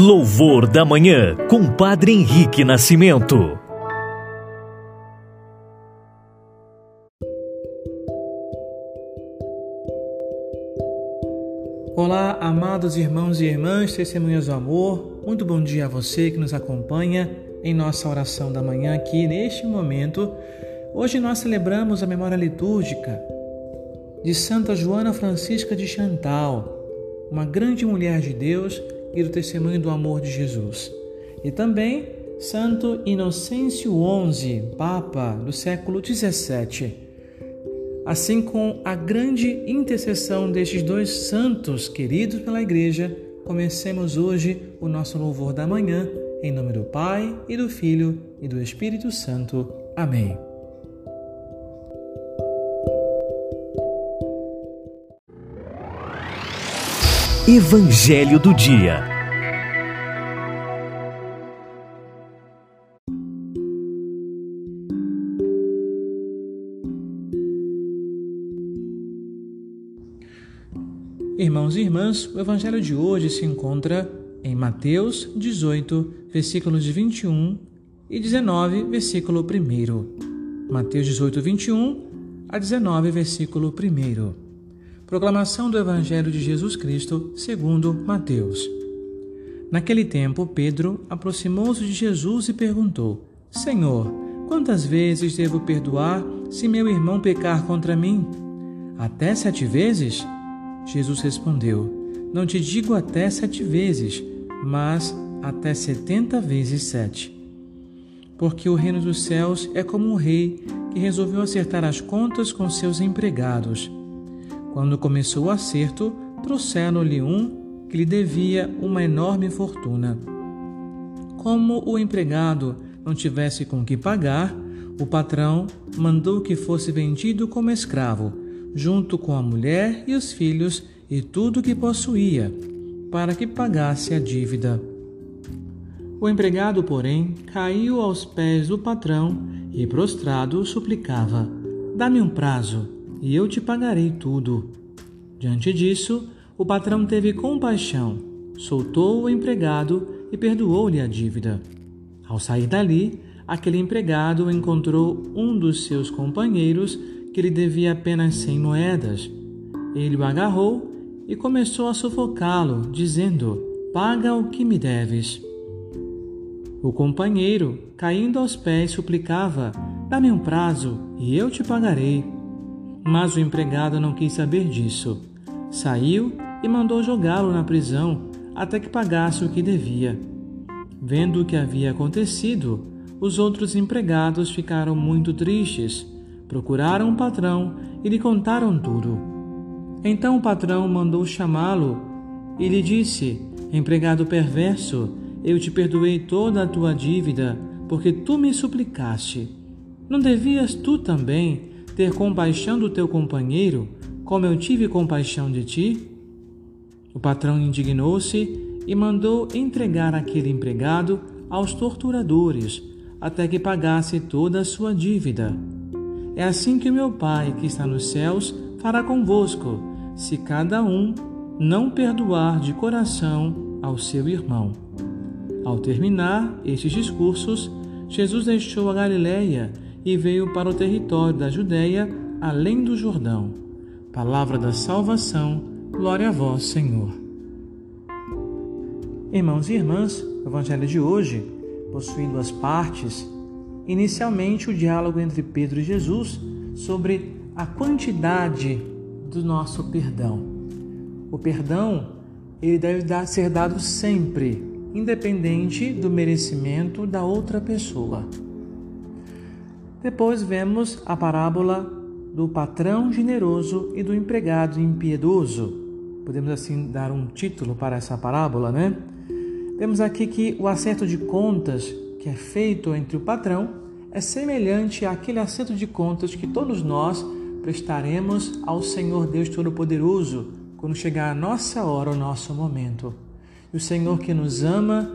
Louvor da Manhã, com Padre Henrique Nascimento. Olá, amados irmãos e irmãs, testemunhas do amor, muito bom dia a você que nos acompanha em nossa oração da manhã aqui neste momento. Hoje nós celebramos a memória litúrgica de Santa Joana Francisca de Chantal, uma grande mulher de Deus e do testemunho do amor de Jesus. E também Santo Inocêncio XI, Papa do século XVII. Assim com a grande intercessão destes dois santos queridos pela Igreja, comecemos hoje o nosso louvor da manhã, em nome do Pai e do Filho e do Espírito Santo. Amém. Evangelho do Dia. Irmãos e irmãs, o Evangelho de hoje se encontra em Mateus 18, versículos 21 e 19, versículo 1. Mateus 18, 21 a 19, versículo 1. Proclamação do Evangelho de Jesus Cristo, segundo Mateus. Naquele tempo, Pedro aproximou-se de Jesus e perguntou: Senhor, quantas vezes devo perdoar se meu irmão pecar contra mim? Até sete vezes? Jesus respondeu: Não te digo até sete vezes, mas até setenta vezes sete. Porque o reino dos céus é como um rei que resolveu acertar as contas com seus empregados. Quando começou o acerto, trouxeram-lhe um que lhe devia uma enorme fortuna. Como o empregado não tivesse com que pagar, o patrão mandou que fosse vendido como escravo, junto com a mulher e os filhos e tudo que possuía, para que pagasse a dívida. O empregado, porém, caiu aos pés do patrão e, prostrado, suplicava: Dá-me um prazo e eu te pagarei tudo. Diante disso, o patrão teve compaixão, soltou o empregado e perdoou-lhe a dívida. Ao sair dali, aquele empregado encontrou um dos seus companheiros que lhe devia apenas cem moedas. Ele o agarrou e começou a sufocá-lo, dizendo: Paga o que me deves. O companheiro, caindo aos pés, suplicava: Dá-me um prazo e eu te pagarei. Mas o empregado não quis saber disso. Saiu e mandou jogá-lo na prisão até que pagasse o que devia. Vendo o que havia acontecido, os outros empregados ficaram muito tristes. Procuraram o patrão e lhe contaram tudo. Então o patrão mandou chamá-lo e lhe disse: Empregado perverso, eu te perdoei toda a tua dívida, porque tu me suplicaste. Não devias tu também ter compaixão do teu companheiro, como eu tive compaixão de ti? O patrão indignou-se e mandou entregar aquele empregado aos torturadores, até que pagasse toda a sua dívida. É assim que meu Pai, que está nos céus, fará convosco, se cada um não perdoar de coração ao seu irmão. Ao terminar estes discursos, Jesus deixou a Galiléia e veio para o território da Judéia, além do Jordão. Palavra da salvação, glória a vós, Senhor. Irmãos e irmãs, o Evangelho de hoje possui duas partes. Inicialmente, o diálogo entre Pedro e Jesus sobre a quantidade do nosso perdão. O perdão ele deve ser dado sempre, independente do merecimento da outra pessoa. Depois vemos a parábola do patrão generoso e do empregado impiedoso. Podemos assim dar um título para essa parábola, né? Vemos aqui que o acerto de contas que é feito entre o patrão é semelhante àquele acerto de contas que todos nós prestaremos ao Senhor Deus Todo-Poderoso quando chegar a nossa hora, o nosso momento. E o Senhor que nos ama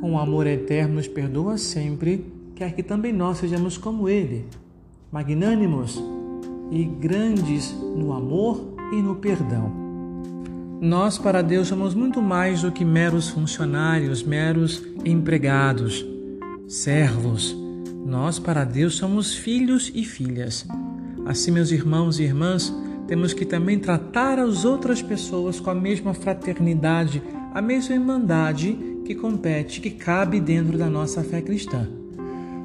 com amor eterno nos perdoa sempre quer que também nós sejamos como Ele, magnânimos e grandes no amor e no perdão. Nós, para Deus, somos muito mais do que meros funcionários, meros empregados, servos. Nós, para Deus, somos filhos e filhas. Assim, meus irmãos e irmãs, temos que também tratar as outras pessoas com a mesma fraternidade, a mesma irmandade que compete, que cabe dentro da nossa fé cristã.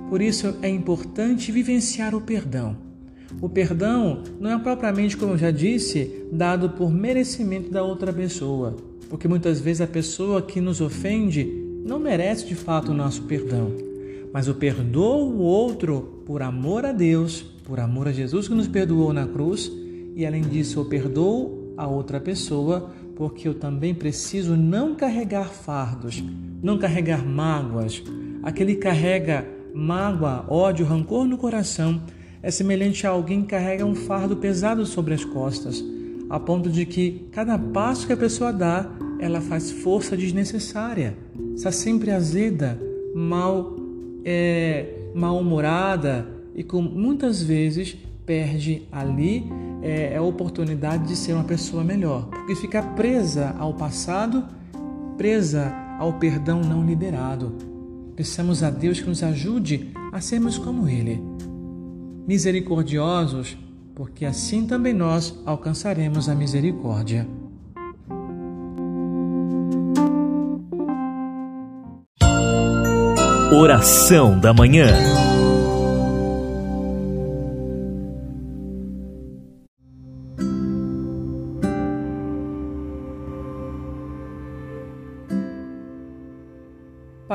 Por isso é importante vivenciar o perdão. O perdão não é propriamente, como eu já disse, dado por merecimento da outra pessoa, porque muitas vezes a pessoa que nos ofende não merece de fato o nosso perdão. Mas eu perdoo o outro por amor a Deus, por amor a Jesus que nos perdoou na cruz, e além disso eu perdoo a outra pessoa porque eu também preciso não carregar fardos, não carregar mágoas. Aquele que carrega mágoa, ódio, rancor no coração é semelhante a alguém que carrega um fardo pesado sobre as costas, a ponto de que cada passo que a pessoa dá, ela faz força desnecessária, está sempre azeda, mal, é, mal-humorada e com muitas vezes perde ali é, a oportunidade de ser uma pessoa melhor, porque fica presa ao passado, presa ao perdão não liberado. Peçamos a Deus que nos ajude a sermos como Ele misericordiosos, porque assim também nós alcançaremos a misericórdia. Oração da Manhã.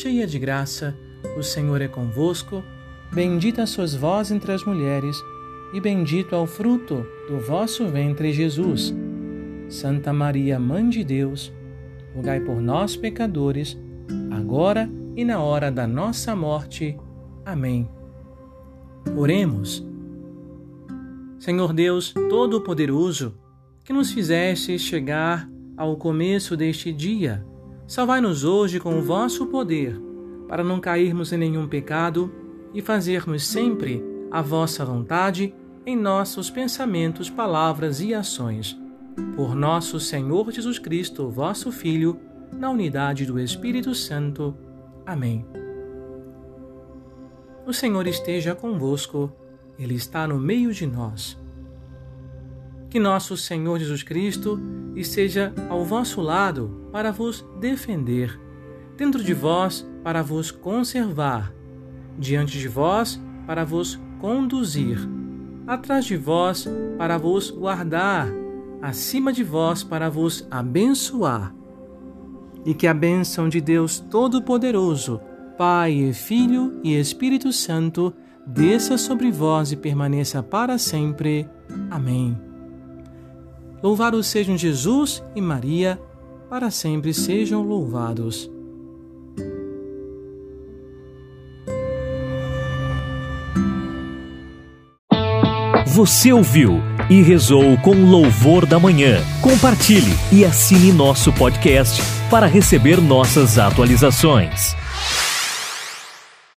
cheia de graça, o Senhor é convosco. Bendita sois vós entre as mulheres e bendito é o fruto do vosso ventre, Jesus. Santa Maria, Mãe de Deus, rogai por nós, pecadores, agora e na hora da nossa morte. Amém. Oremos. Senhor Deus Todo-Poderoso, que nos fizeste chegar ao começo deste dia, salvai-nos hoje com o vosso poder, para não cairmos em nenhum pecado e fazermos sempre a vossa vontade em nossos pensamentos, palavras e ações. Por nosso Senhor Jesus Cristo, vosso Filho, na unidade do Espírito Santo. Amém. O Senhor esteja convosco, Ele está no meio de nós. Que nosso Senhor Jesus Cristo esteja ao vosso lado para vos defender, dentro de vós para vos conservar, diante de vós para vos conduzir, atrás de vós para vos guardar, acima de vós para vos abençoar. E que a bênção de Deus Todo-Poderoso, Pai, Filho e Espírito Santo, desça sobre vós e permaneça para sempre. Amém. Louvados sejam Jesus e Maria, para sempre sejam louvados. Você ouviu e rezou com louvor da manhã. Compartilhe e assine nosso podcast para receber nossas atualizações.